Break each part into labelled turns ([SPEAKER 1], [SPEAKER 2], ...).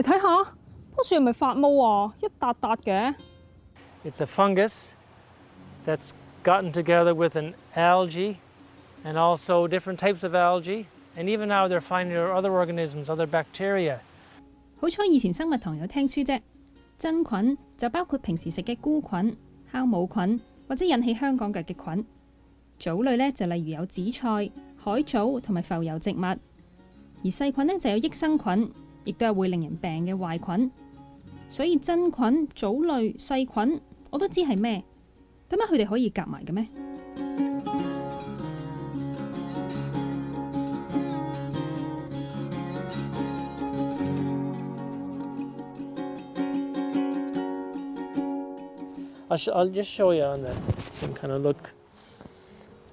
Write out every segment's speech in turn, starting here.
[SPEAKER 1] 嚟睇下，棵樹係咪發毛啊？一笪笪嘅。
[SPEAKER 2] It's a fungus that's gotten together with an algae and also different types of algae. And even now they're finding other organisms, other bacteria.
[SPEAKER 3] 好彩以前生物堂有聽書啫。真菌就包括平時食嘅菇菌、酵母菌或者引起香港腳嘅菌。藻類咧，就例如有紫菜、海藻同埋浮游植物，而細菌咧，就有益生菌，亦都有會令人病嘅壞菌。所以真菌、藻類、細菌我都知係咩，點解佢哋可以夾埋嘅咩
[SPEAKER 2] ？I'll, sh- I'll just show you on that. You can kind of look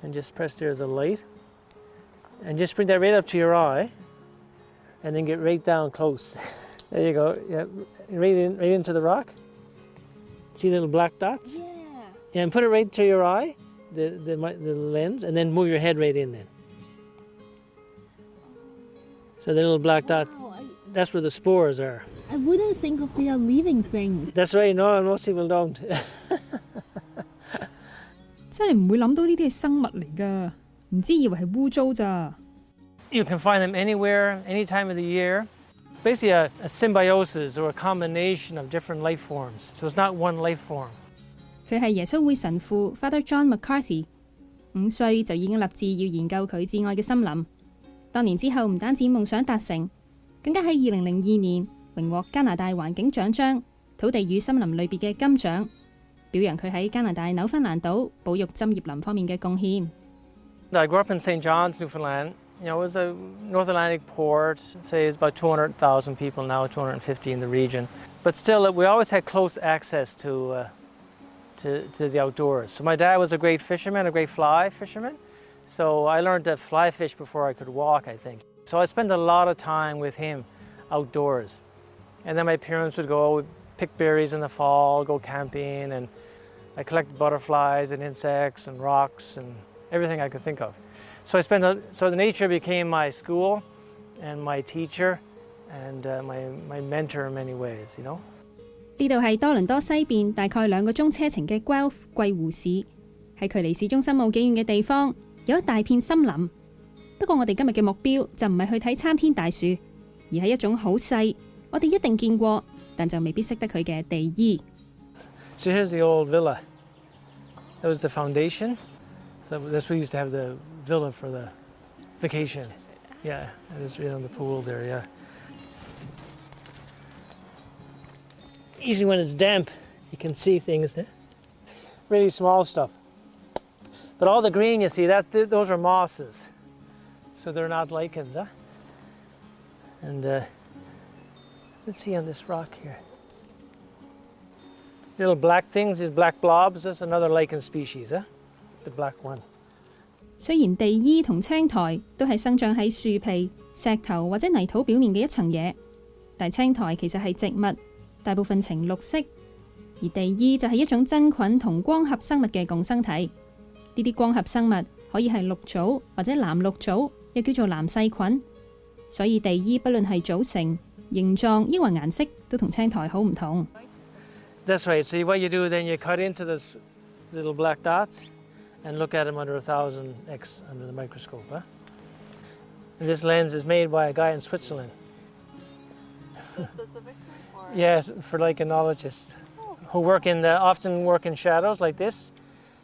[SPEAKER 2] and just press there as a light. And just bring that right up to your eye and then get right down close. there you go. Yeah, right, in, right into the rock. See the little black dots? Yeah, and put it right to your eye, the, the, mi- the lens, and then move your head right in then. So the little black dots, that's where the spores are.
[SPEAKER 4] I wouldn't think of they are living things.
[SPEAKER 2] That's right, no, most people don't.
[SPEAKER 3] 真系唔会谂到呢啲系生物嚟㗎，唔知以为系污糟咋。
[SPEAKER 2] You can find them anywhere, any time of the year. Basically, a, a symbiosis or a combination of different life forms. So it's not one life form.
[SPEAKER 3] 佢係耶穌會神父 Father John McCarthy，五歲就已經立志要研究佢至愛嘅森林。多年之後，唔單止夢想達成，更加喺二零零二年榮獲加拿大環境獎章土地與森林類別嘅金獎，表揚佢喺加拿大紐芬蘭島保育針葉林方面嘅貢獻。
[SPEAKER 2] I grew up in St. John's, Newfoundland. You know, it was a North Atlantic port. Say it's about 200,000 people now, 250 in the region. But still, we always had close access to, uh, to, to the outdoors. So my dad was a great fisherman, a great fly fisherman. So I learned to fly fish before I could walk, I think. So I spent a lot of time with him outdoors. And then my parents would go pick berries in the fall, go camping, and I collected butterflies and insects and rocks and everything I could think of. So I spent, a, so the nature became my school and my teacher and uh, my, my mentor in many ways, you know.
[SPEAKER 3] 呢度系多伦多西边大概两个钟车程嘅 Guelph 贵湖市，系距离市中心冇几远嘅地方，有一大片森林。不过我哋今日嘅目标就唔系去睇参天大树，而系一种好细，我哋一定见过，但就未必识得佢嘅地衣。
[SPEAKER 2] So here's the old villa. That was the foundation. So that's where we used to have the villa for the vacation. Yeah, and it's right on the pool there, yeah. Usually when it's damp, you can see things. eh? Really small stuff. But all the green you see, that th- those are mosses. So they're not lichens, huh? And uh, let's see on this rock here. Little black things, these black blobs, that's another lichen species, huh? The black one.
[SPEAKER 3] 虽然地衣同青苔都系生长喺树皮、石头或者泥土表面嘅一层嘢，但青苔其实系植物，大部分呈绿色，而地衣就系一种真菌同光合生物嘅共生体。呢啲光合生物可以系绿藻或者蓝绿藻，又叫做蓝细菌。所以地衣不论系组成、形状抑或颜色，都同青苔好唔同。
[SPEAKER 2] That's right. See what you do then you cut into those little black dots and look at them under a 1000x under the microscope. Huh? This lens is made by a guy in Switzerland. yes, for lichenologists oh. who work in the, often work in shadows like this,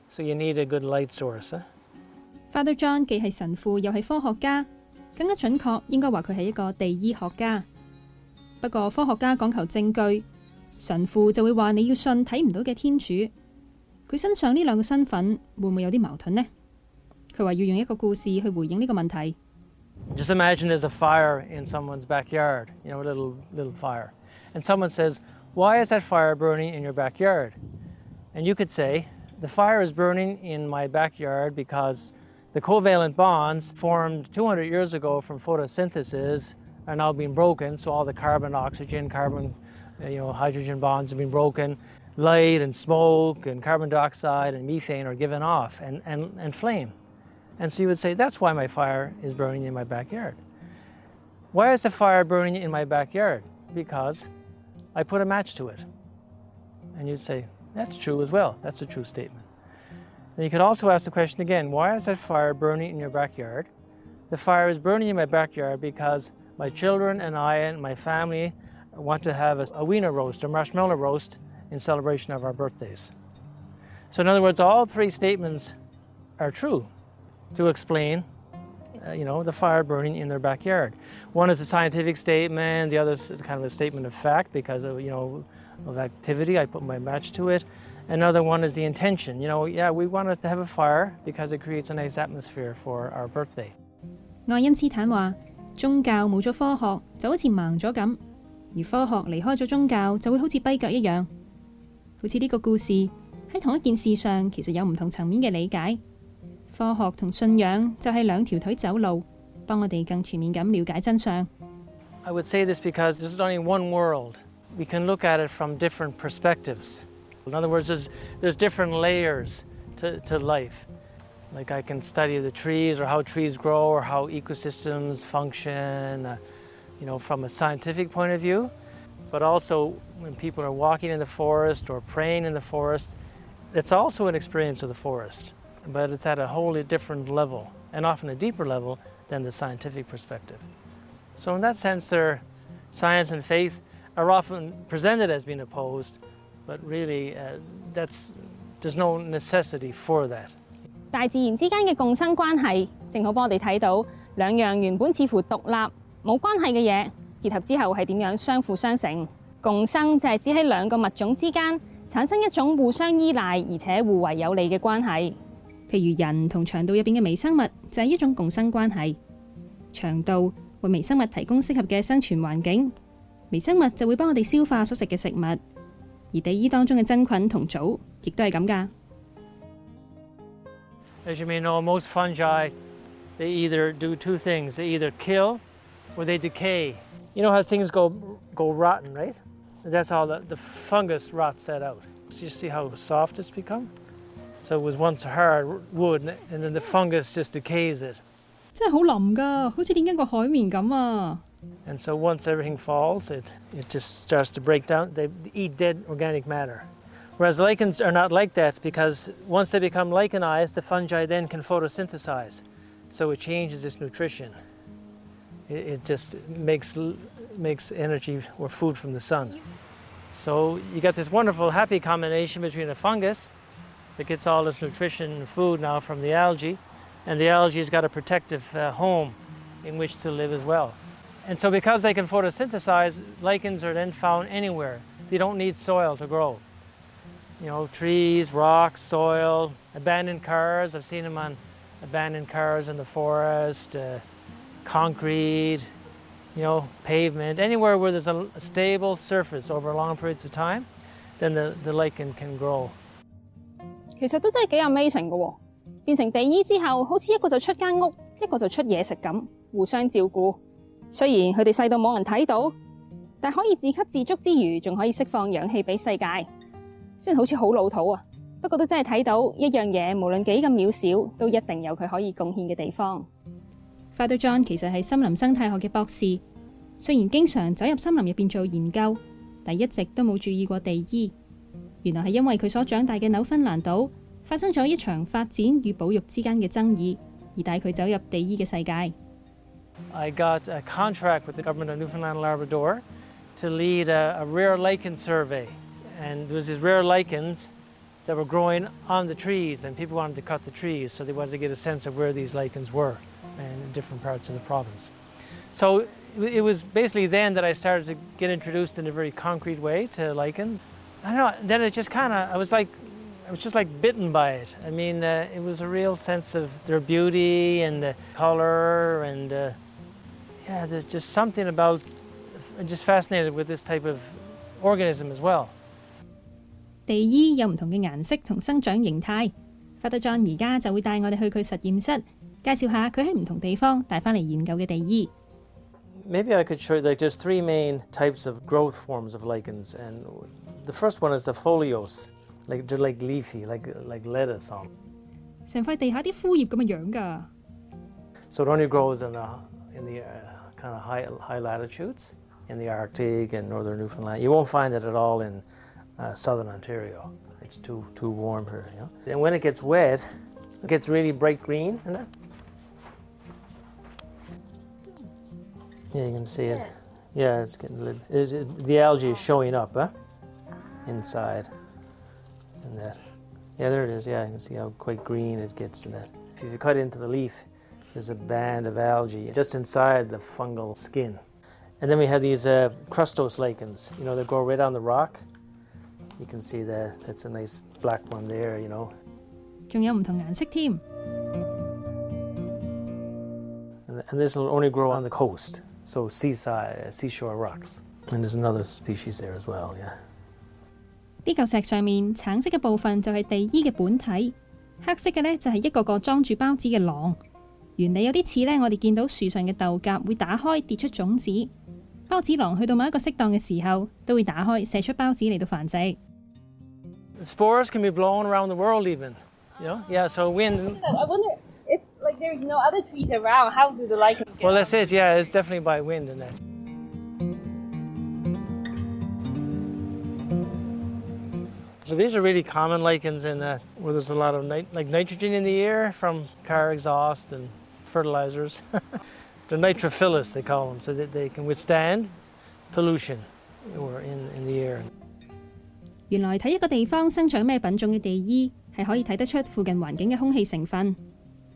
[SPEAKER 2] so you need a good light source. Huh?
[SPEAKER 3] Father John 既係神父又係科學家，更加準確應該話佢係一個地衣學家。不過科學家講求證據，神父就會話你要信睇唔到嘅天主。佢身上呢两个身份会唔会有啲矛盾呢？佢话要用一个故事去回应呢个问题。
[SPEAKER 2] Just imagine there's a fire in someone's backyard, you know, a little little fire. And someone says, "Why is that fire burning in your backyard?" And you could say, "The fire is burning in my backyard because the covalent bonds formed 200 years ago from photosynthesis are now being broken, so all the carbon, oxygen, carbon, uh, you know, hydrogen bonds have been broken. Light and smoke and carbon dioxide and methane are given off and, and, and flame. And so you would say, that's why my fire is burning in my backyard. Why is the fire burning in my backyard? because I put a match to it. And you'd say, that's true as well. That's a true statement. And you could also ask the question again why is that fire burning in your backyard? The fire is burning in my backyard because my children and I and my family want to have a, a wiener roast, a marshmallow roast, in celebration of our birthdays. So, in other words, all three statements are true to explain, uh, you know, the fire burning in their backyard. One is a scientific statement, the other is kind of a statement of fact because of, you know, of activity. I put my match to it. Another one is the intention. You know, yeah, we wanted to have a fire because it creates a nice atmosphere for our birthday.
[SPEAKER 3] 爱因斯坦话：宗教冇咗科学就好似盲咗咁，而科学离开咗宗教就会好似跛脚一样。 好似呢个故事喺同一件事上，其实有唔同层面嘅理解。科学同信仰就系两条腿走路，帮我哋更全面咁了解真相。
[SPEAKER 2] I would say this because there's only one world. We can look at it from different perspectives. In other words, there's, there's different layers to, to life. Like I can study the trees or how trees grow or how ecosystems function, uh, you know, from a scientific point of view. But also when people are walking in the forest or praying in the forest, it's also an experience of the forest. But it's at a wholly different level and often a deeper level than the scientific perspective. So in that sense, there, science and faith are often presented as being opposed, but really, uh, that's there's no necessity for that.
[SPEAKER 1] 大自然之间嘅共生关系，正好帮我哋睇到两样原本似乎独立冇关系嘅嘢， 結合之後係點樣相輔相成。共生就係指喺兩個物種之間產生一種互相依賴而且互為有利嘅關係。
[SPEAKER 3] 譬如人同腸道入邊嘅微生物就係一種共生關係。腸道為微生物提供適合嘅生存環境，微生物就會幫我哋消化所食嘅食物。而地衣當中嘅真菌同藻亦都係咁㗎。
[SPEAKER 2] As you may know, most fungi, they either do two things. They either kill or they decay. You know how things go, go rotten, right? That's how the, the fungus rots that out. So you see how soft it's become? So it was once hard wood, and then the fungus just decays it.
[SPEAKER 3] 真系好腍㗎，好似点紧个海绵咁啊！
[SPEAKER 2] And so once everything falls, it, it just starts to break down. They eat dead organic matter. Whereas lichens are not like that because once they become lichenized, the fungi then can photosynthesize. So it changes its nutrition. It, it just makes, makes energy or food from the sun. So you got this wonderful, happy combination between a fungus that gets all its nutrition and food now from the algae, and the algae has got a protective uh, home in which to live as well. And so, because they can photosynthesize, lichens are then found anywhere. They don't need soil to grow. You know, trees, rocks, soil, abandoned cars. I've seen them on abandoned cars in the forest, uh, concrete, you know, pavement, anywhere where there's a, stable surface over long periods of time, then the, the lichen can grow.
[SPEAKER 1] 其實都真係幾 amazing 嘅喎，變成地衣之後，好似一個就出間屋，一個就出嘢食咁，互相照顧。雖然佢哋細到冇人睇到，但可以自給自足之餘，仲可以釋放氧氣俾世界。雖然好似好老土啊，不過都真係睇到一樣嘢，無論幾咁渺小，都一定有佢可以貢獻嘅地方。
[SPEAKER 3] Father John 其實係森林生態學嘅博士，雖然經常走入森林入邊做研究，但一直都冇注意過地衣。原來係因為佢所長大嘅紐芬蘭島發生咗一場發展與保育之間嘅爭議，而帶佢走入地衣嘅世界。
[SPEAKER 2] I got a contract with the government of Newfoundland Labrador to lead a, rare lichen survey. And there was these rare lichens that were growing on the trees, and people wanted to cut the trees, so they wanted to get a sense of where these lichens were in different parts of the province. So it was basically then that I started to get introduced in a very concrete way to lichens. I don't know, then it just kind of, I was like, I was just like bitten by it. I mean, uh, it was a real sense of their beauty and the color, and uh, yeah, there's just something about, I'm just fascinated with this type of organism as well.
[SPEAKER 3] 地衣有唔同嘅颜色同生长形态。Father John 而家就会带我哋去佢实验室， 介紹下佢喺唔同地方帶翻嚟研究嘅地衣。
[SPEAKER 2] Maybe I could show you like there's three main types of growth forms of lichens, and the first one is the foliose, like they're like leafy, like like lettuce on.
[SPEAKER 3] 成塊地下啲枯葉咁嘅樣㗎。
[SPEAKER 2] So it only grows in the in the uh, kind of high high latitudes in the Arctic and northern Newfoundland. You won't find it at all in uh, southern Ontario. It's too too warm here. You know? And when it gets wet, it gets really bright green, and that Yeah, you can see it. Yeah, it's getting a little, it, it, the algae is showing up, huh? Inside. And that. Yeah, there it is. Yeah, you can see how quite green it gets in that. If you cut into the leaf, there's a band of algae just inside the fungal skin. And then we have these uh, crustose lichens, you know, they grow right on the rock. You can see that. That's a nice black one there, you know.
[SPEAKER 3] 仲有唔同颜色添。
[SPEAKER 2] And, and this will only grow on the coast, So seaside, uh, seashore rocks. And there's another species there as well, yeah.
[SPEAKER 3] 呢嚿石上面橙色嘅部分就係地衣嘅本體，黑色嘅呢就係一個個裝住孢子嘅囊。原理有啲似呢，我哋見到樹上嘅豆莢會打開跌出種子，孢子囊去到某一個適當嘅時候，都會打開射出孢子嚟到繁殖。
[SPEAKER 2] Spores can be blown around the world, even. You know, yeah. So wind.
[SPEAKER 1] I wonder no other trees around. How do the lichens get
[SPEAKER 2] Well, that's it. Yeah, it's definitely by wind and that. So these are really common lichens in uh, where there's a lot of nit like nitrogen in the air from car exhaust and fertilizers. They're nitrophilous, they call them, so that they can withstand pollution or in, in the air.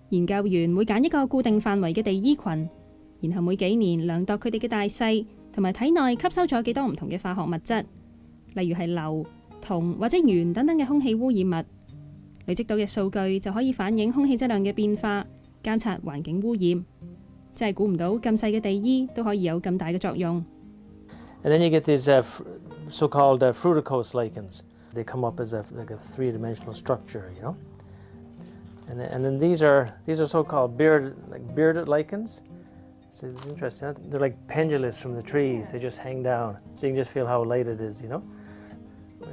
[SPEAKER 3] 研究員會揀一個固定範圍嘅地衣群，然後每幾年量度佢哋嘅大細，同埋體內吸收咗幾多唔同嘅化學物質，例如係硫、銅或者鉛等等嘅空氣污染物。累積到嘅數據就可以反映空氣質量嘅變化，監察環境污染。真係估唔到咁細嘅地衣都可以有咁大嘅作用。
[SPEAKER 2] And then you get these uh, so-called uh, fruticose lichens. They come up as a, like a three-dimensional structure, you know. And then, and then these are these are so-called beard like bearded lichens. So it's interesting. They're like pendulous from the trees. They just hang down, so you can just feel how light it is. You know.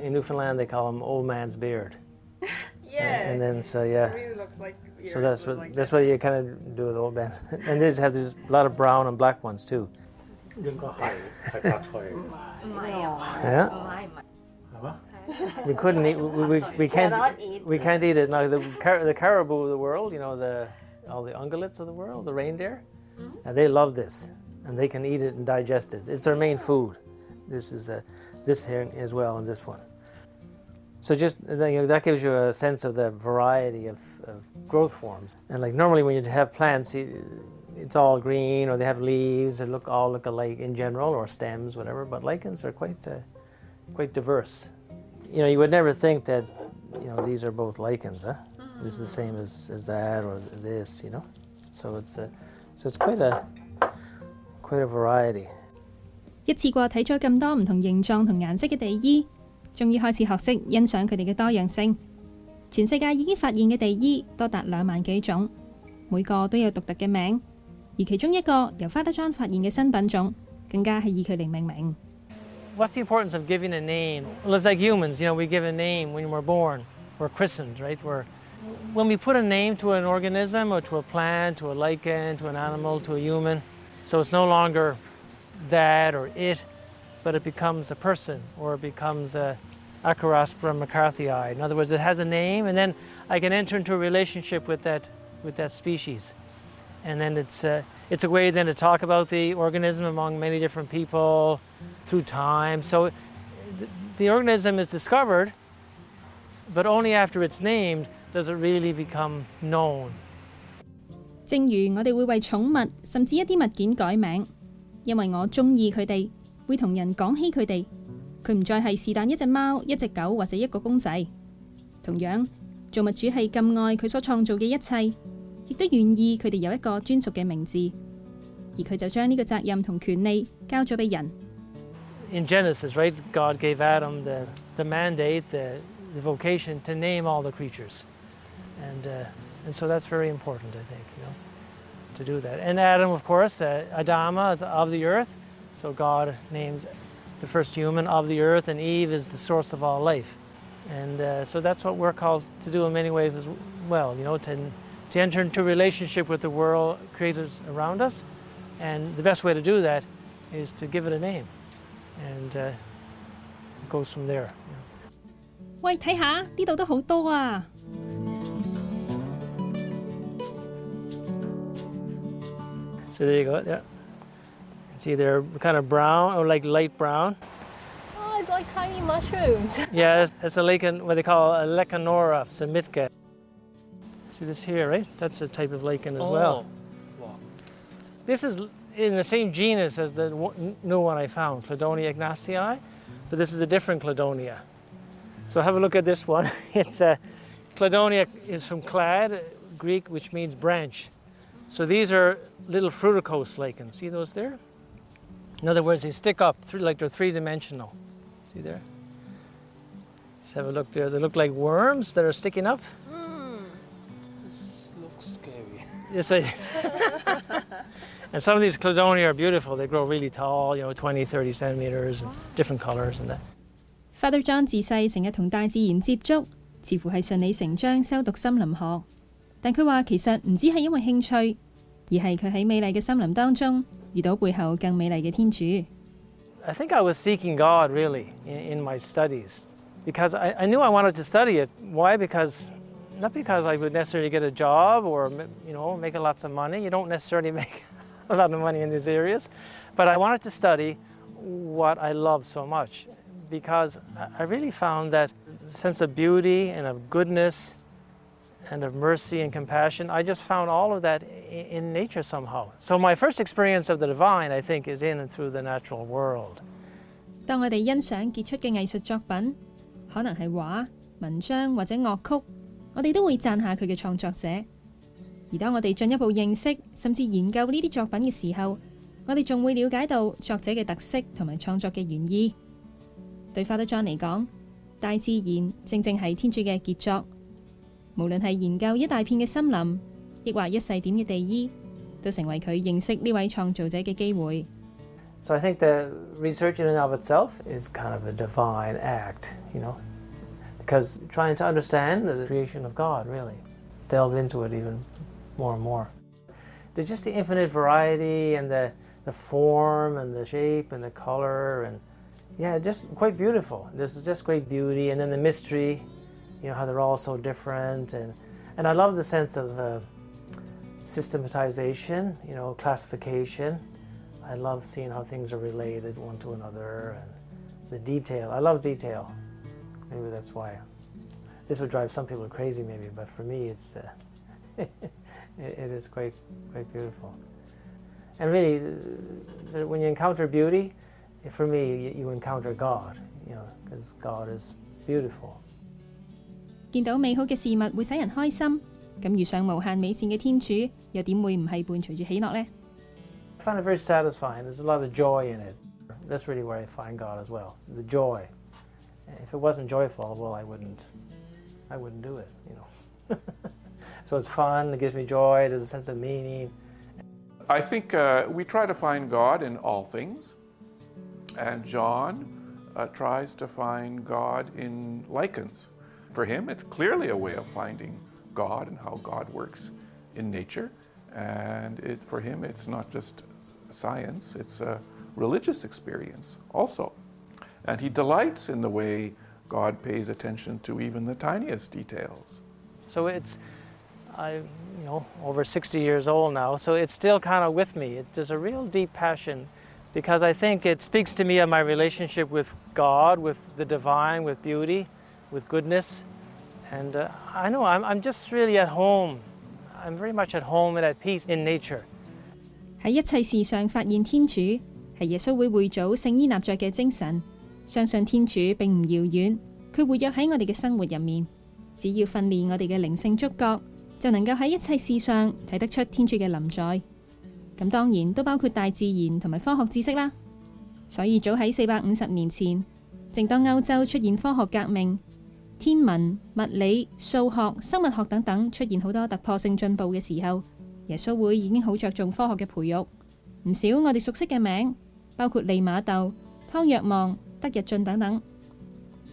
[SPEAKER 2] In Newfoundland, they call them old man's beard. yeah. And, and, then so yeah.
[SPEAKER 1] Really like
[SPEAKER 2] so that's what like that's what you kind of do with old bands. and these have there's a lot of brown and black ones too. yeah. we couldn't eat. We, we, we can't.
[SPEAKER 5] Eat.
[SPEAKER 2] We can't eat it now. The, the caribou of the world, you know, the all the ungulates of the world, the reindeer,
[SPEAKER 5] mm-hmm.
[SPEAKER 2] and they love this, and they can eat it and digest it. It's their main food. This is a, this here as well, and this one. So just you know, that gives you a sense of the variety of, of growth forms. And like normally when you have plants, it's all green, or they have leaves that look all look alike in general, or stems, whatever. But lichens are quite uh, quite diverse You know, you would never think that you know these are both lichens, huh? This is the same as, as that or this, you know. So it's a, so it's quite a quite a variety.
[SPEAKER 3] 一次过睇咗咁多唔同形状同颜色嘅地衣，终于开始学识欣赏佢哋嘅多样性。全世界已经发现嘅地衣多达两万几种，每个都有独特嘅名，而其中一个由花德庄发现嘅新品种，更加系以佢嚟命名。
[SPEAKER 2] What's the importance of giving a name? Well, it's like humans, you know, we give a name when we're born. We're christened, right? We're, when we put a name to an organism or to a plant, to a lichen, to an animal, to a human, so it's no longer that or it, but it becomes a person or it becomes a Acarospora mccarthyi. In other words, it has a name, and then I can enter into a relationship with that, with that species. And then it's, uh, it's a way then to talk about the organism among many different people through time. So th- the organism is discovered, but only after it's named does it really become known.
[SPEAKER 3] 正如我哋会为宠物甚至一啲物件改名，因为我中意佢哋，会同人讲起佢哋，佢唔再系是但一只猫、一只狗或者一个公仔。同样，造物主系咁爱佢所创造嘅一切， 亦都愿意佢哋有一个专属嘅名字，而佢就将呢个责任同权利交咗俾人。
[SPEAKER 2] In Genesis, right, God gave Adam the, the mandate, the, the vocation to name all the creatures. And, uh, and so that's very important, I think, you know, to do that. And Adam, of course, uh, Adama is of the earth, so God names the first human of the earth, and Eve is the source of all life. And uh, so that's what we're called to do in many ways as well, you know, to, to enter into a relationship with the world created around us. And the best way to do that is to give it a name, and uh, it goes from there. you know.
[SPEAKER 3] 喂，睇下呢度都好多啊！
[SPEAKER 2] So there you go. Yeah. See, they're kind of brown or like light brown.
[SPEAKER 4] Oh, it's like tiny mushrooms.
[SPEAKER 2] Yeah, that's, that's a lichen, what they call a Lecanora semitka. See this here, right? That's a type of lichen as well.
[SPEAKER 6] Oh, wow.
[SPEAKER 2] This is in the same genus as the new one I found, Cladonia ignatii, but this is a different Cladonia. So have a look at this one. It's a Cladonia is from clad, uh, Greek, which means branch. So these are little fruticose lichens. See those there? In other words, they stick up three, like they're three-dimensional. See there? Just have a look there. They look like worms that are sticking up.
[SPEAKER 6] scary.
[SPEAKER 2] Yes, I. and some of these cladonia are beautiful. They grow really tall, you know, 20, 30 centimeters, and different colors and that.
[SPEAKER 3] Father John 自细成日同大自然接触，似乎系顺理成章修读森林学。但佢话其实唔止系因为兴趣，而系佢喺美丽嘅森林当中遇到背后更美丽嘅天主。
[SPEAKER 2] I think I was seeking God really in, in my studies because I, I knew I wanted to study it. Why? Because not because I would necessarily get a job or you know make lots of money. You don't necessarily make a lot of money in these areas, but I wanted to study what I love so much because I- I really found that sense of beauty and of goodness and of mercy and compassion. I just found all of that i- in nature somehow. So my first experience of the divine, I think, is in and through the natural world.
[SPEAKER 3] 当我哋欣赏杰出嘅艺术作品，可能系画、文章或者乐曲， 我哋都会赞下佢嘅创作者。而当我哋进一步认识甚至研究呢啲作品嘅时候，我哋仲会了解到作者嘅特色同埋创作嘅原意。对 Father John 嚟讲，大自然正正系天主嘅杰作。无论系研究一大片嘅森林，亦或一細點嘅地衣，都成为佢认识呢位创造者嘅机会。
[SPEAKER 2] So I think the research in and of itself is kind of a divine act, you know, because trying to understand the creation of God, really, delve into it even more and more. There's just the infinite variety and the, the form and the shape and the color and yeah, just quite beautiful. This is just great beauty and then the mystery, you know, how they're all so different and and I love the sense of uh, systematization, you know, classification. I love seeing how things are related one to another and the detail. I love detail. Maybe that's why. This would drive some people crazy, maybe, but for me, it's uh, it, it is quite quite beautiful. And really, uh, when you encounter beauty, for me, you, you encounter God. You know, because God is beautiful.
[SPEAKER 3] 见到美好嘅事物会使人开心，咁遇上无限美善嘅天主，又点会唔系伴随住喜乐呢？
[SPEAKER 2] I find it very satisfying. There's a lot of joy in it. That's really where I find God as well. The joy. If it wasn't joyful, well, I wouldn't. I wouldn't do it. You know. so it's fun. It gives me joy. There's a sense of meaning.
[SPEAKER 5] I think uh, we try to find God in all things, and John uh, tries to find God in lichens. For him, it's clearly a way of finding God and how God works in nature. And it, for him, it's not just science, it's a religious experience also. And he delights in the way God pays attention to even the tiniest details.
[SPEAKER 2] So it's, I, you know, over 60 years old now. So it's still kind of with me. It, there's a real deep passion, because I think it speaks to me of my relationship with God, with the divine, with beauty, with goodness. And uh, I know I'm, I'm just really at home. I'm very much at home and at peace in nature.
[SPEAKER 3] 喺一切事上发现天主，系耶稣会会组圣依纳爵嘅精神。 相信天主並唔遙遠，佢活躍喺我哋嘅生活入面。只要訓練我哋嘅靈性觸覺，就能夠喺一切事上睇得出天主嘅臨在。咁當然都包括大自然同埋科學知識啦。所以早喺四百五十年前，正當歐洲出現科學革命，天文、物理、數學、生物學等等出現好多突破性進步嘅時候，耶穌會已經好着重科學嘅培育。唔少我哋熟悉嘅名，包括利瑪竇、湯若望、德日进等等，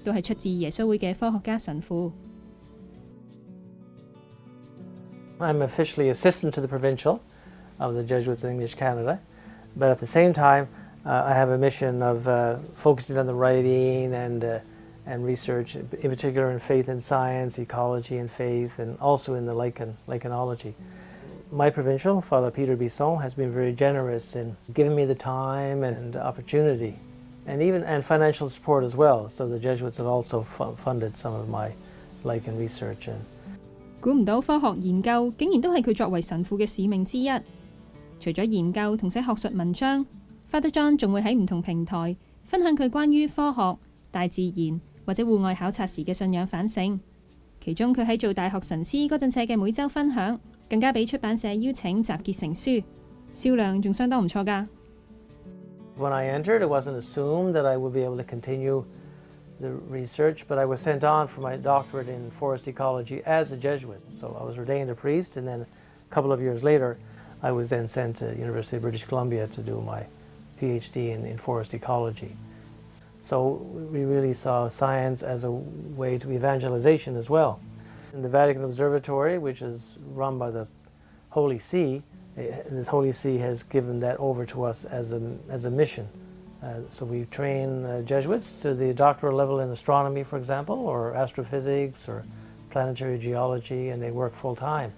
[SPEAKER 3] 都系出自耶稣会嘅科学家神父。
[SPEAKER 2] I'm officially assistant to the provincial of the Jesuits in English Canada, but at the same time, Uh, I have a mission of uh, focusing on the writing and, uh, and research, in particular in faith and science, ecology and faith, and also in the lichen, lichenology. My provincial, Father Peter Bisson, has been very generous in giving me the time and opportunity, and even and financial support as well. So the Jesuits have also fu- funded some of my lichen research and
[SPEAKER 3] 估唔到科學研究竟然都係佢作為神父嘅使命之一。除咗研究同寫學術文章，Father John 仲會喺唔同平台分享佢關於科學、大自然或者戶外考察時嘅信仰反省。其中佢喺做大學神師嗰陣寫嘅每週分享，更加俾出版社邀請集結成書，銷量仲相當唔錯㗎。
[SPEAKER 2] When I entered, it wasn't assumed that I would be able to continue the research, but I was sent on for my doctorate in forest ecology as a Jesuit. So I was ordained a priest, and then a couple of years later, I was then sent to University of British Columbia to do my PhD in, in forest ecology. So we really saw science as a way to evangelization as well. In the Vatican Observatory, which is run by the Holy See, eh, the Holy See has given that over to us as a, as a mission. Uh, so we train uh, Jesuits to the doctoral level in astronomy, for example, or astrophysics or planetary geology, and they work full time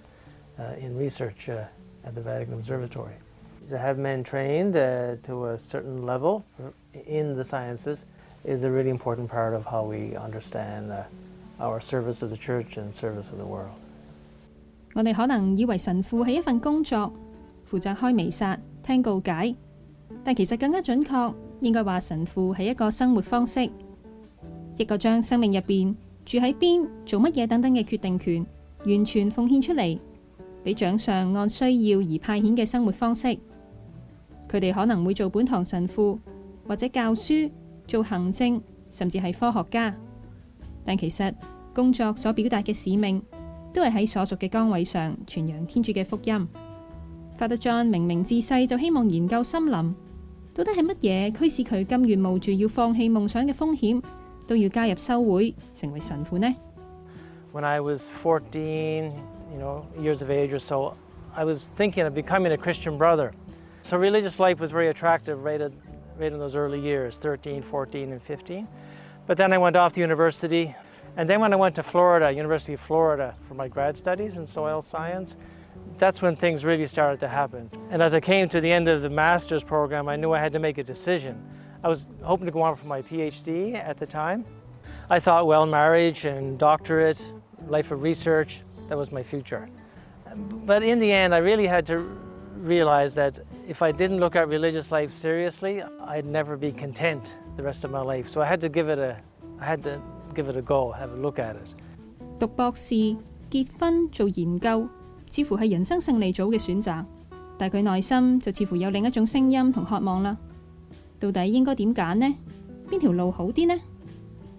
[SPEAKER 2] uh, in research uh, at the Vatican Observatory. To have men trained uh, to a certain level in the sciences is a really important part of how we understand uh, our service of the church and service of the world.
[SPEAKER 3] 我哋可能以為神父係一份工作，負責開彌撒、聽告解，但其實更加準確，應該話神父係一個生活方式，一個將生命入边住喺邊、做乜嘢等等嘅決定權，完全奉獻出嚟，俾掌上按需要而派遣嘅生活方式。佢哋可能會做本堂神父，或者教書、做行政，甚至係科學家，但其實工作所表達嘅使命。都系喺所属嘅岗位上传扬天主嘅福音。Father John 明明自细就希望研究森林，到底系乜嘢驱使佢甘愿冒住要放弃梦想嘅风险，都要加入修会成为神父呢
[SPEAKER 2] ？When I was 14, you know, years of age or so, I was thinking of becoming a Christian brother. So religious life was very attractive right, at, right in those early years, thirteen, fourteen and fifteen. But then I went off to university. And then when I went to Florida, University of Florida, for my grad studies in soil science, that's when things really started to happen. And as I came to the end of the master's program, I knew I had to make a decision. I was hoping to go on for my PhD at the time. I thought, well, marriage and doctorate, life of research, that was my future. But in the end, I really had to realize that if I didn't look at religious life seriously, I'd never be content the rest of my life. So I had to give it a, I had to give it a go, have a look at it.
[SPEAKER 3] 讀博士、結婚、做研究，似乎係人生勝利組嘅選擇，但佢內心就似乎有另一種聲音同渴望啦。到底應該點揀呢？邊條路好啲呢？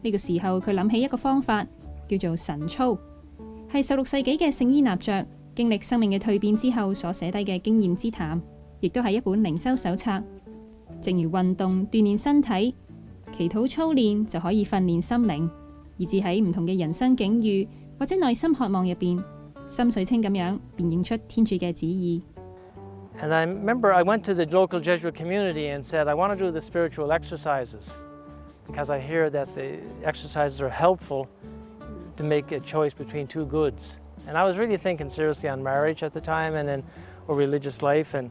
[SPEAKER 3] 呢、個時候佢諗起一個方法，叫做神操，係十六世紀嘅聖依納爵經歷生命嘅蛻變之後所寫低嘅經驗之談，亦都係一本靈修手冊。正如運動鍛鍊身體，祈禱操練就可以訓練心靈。以至喺唔同嘅人生境遇或者内心渴望入边，心水清咁样辨认出天主嘅旨意。
[SPEAKER 2] And I remember I went to the local Jesuit community and said, I want to do the spiritual exercises because I hear that the exercises are helpful to make a choice between two goods. And I was really thinking seriously on marriage at the time and then or religious life and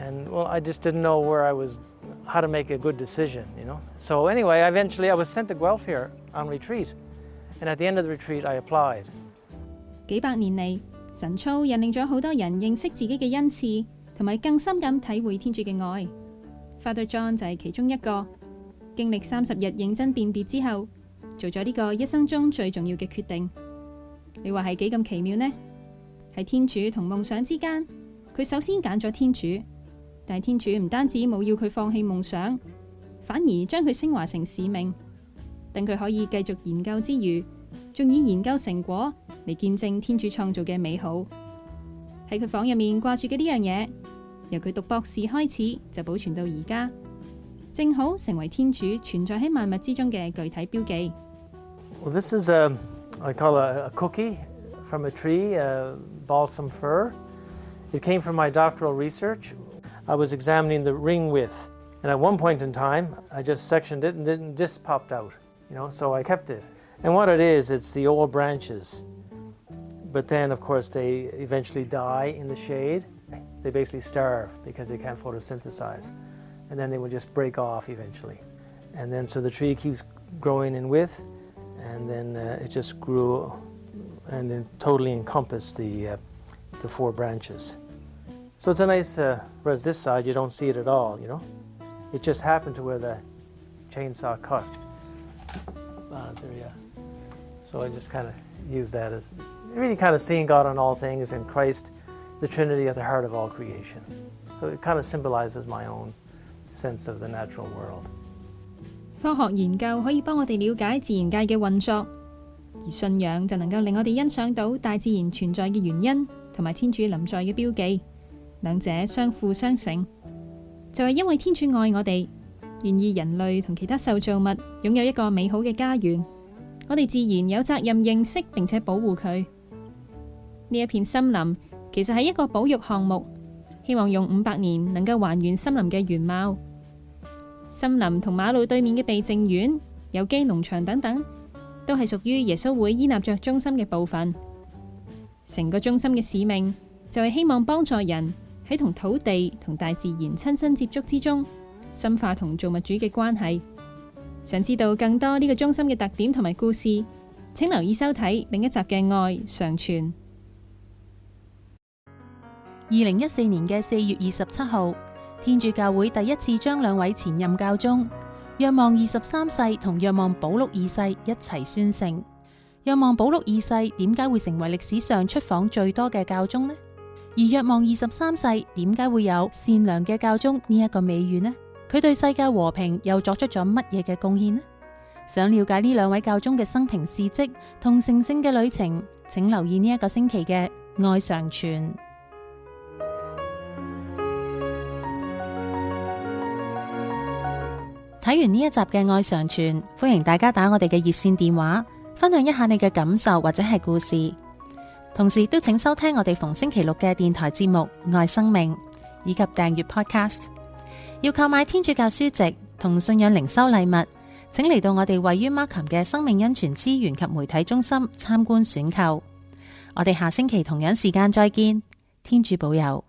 [SPEAKER 2] and well I just didn't know where I was how to make a good decision, you know. So anyway, eventually I was sent to Guelph here on retreat. And at the end of the retreat I applied.
[SPEAKER 3] 幾百年嚟，神操引領咗好多人認識自己嘅恩賜，同埋更深咁體會天主嘅愛。Father John 就係其中一個，經歷三十日認真辨別之後，做咗呢個一生中最重要嘅決定。你話係幾咁奇妙呢？喺天主同夢想之間，佢首先揀咗天主，但天主唔单止冇要佢放弃梦想，反而将佢升华成使命，等佢可以继续研究之余，仲以研究成果嚟见证天主创造嘅美好。喺佢房入面挂住嘅呢样嘢，由佢读博士开始就保存到而家，正好成为天主存在喺万物之中嘅具体标记。
[SPEAKER 2] Well, this is a, I call a, a cookie from a tree, a balsam fir. It came from my doctoral research. I was examining the ring width, and at one point in time, I just sectioned it and then this popped out, you know, so I kept it. And what it is, it's the old branches. But then, of course, they eventually die in the shade. They basically starve because they can't photosynthesize. And then they will just break off eventually. And then, so the tree keeps growing in width, and then uh, it just grew and then totally encompassed the, uh, the four branches. So it's a nice, uh, whereas this side you don't see it at all, you know? It just happened to where the chainsaw cut. Uh, there, yeah. So I just kind of use that as really kind of seeing God on all things and Christ, the Trinity at the heart of all creation. So it kind of symbolizes my own sense of the natural world.
[SPEAKER 3] 科学研究可以帮我哋了解自然界嘅运作，而信仰就能够令我哋欣赏到大自然存在嘅原因，同埋天主临在嘅标记， 兩者相輔相成。就係因為天主愛我哋，願意人類同其他受造物擁有一個美好嘅家園，我哋自然有責任認識並且保護佢。呢一片森林其實係一個保育項目，希望用五百年能夠還原森林嘅原貌。森林同馬路對面嘅避靜園、有機農場等等，都係屬於耶穌會依納爵中心嘅部分。成個中心嘅使命就係希望幫助人喺同土地同大自然親身接觸之中，深化同造物主嘅關係。想知道更多呢個中心嘅特點同埋故事，請留意收睇另一集嘅《愛常傳》。
[SPEAKER 7] 二零一四年嘅四月二十七號，天主教會第一次將兩位前任教宗约望二十三世同约望保祿二世一齊宣聖。若望保祿二世點解會成為歷史上出訪最多嘅教宗呢？而若望二十三世點解會有善良嘅教宗呢一個美譽呢？佢對世界和平又作出咗乜嘢嘅貢獻呢？想了解呢兩位教宗嘅生平事蹟同成聖嘅旅程，請留意呢一個星期嘅愛常傳。睇完呢一集嘅《愛常傳》，歡迎大家打我哋嘅熱線電話，分享一下你嘅感受或者係故事。 同时都请收听我哋逢星期六嘅电台节目《爱生命》，以及订阅 Podcast。要购买天主教书籍同信仰灵修礼物，请嚟到我哋位于 Markham 嘅生命恩泉资源及媒体中心参观选购。我哋下星期同样时间再见，天主保佑。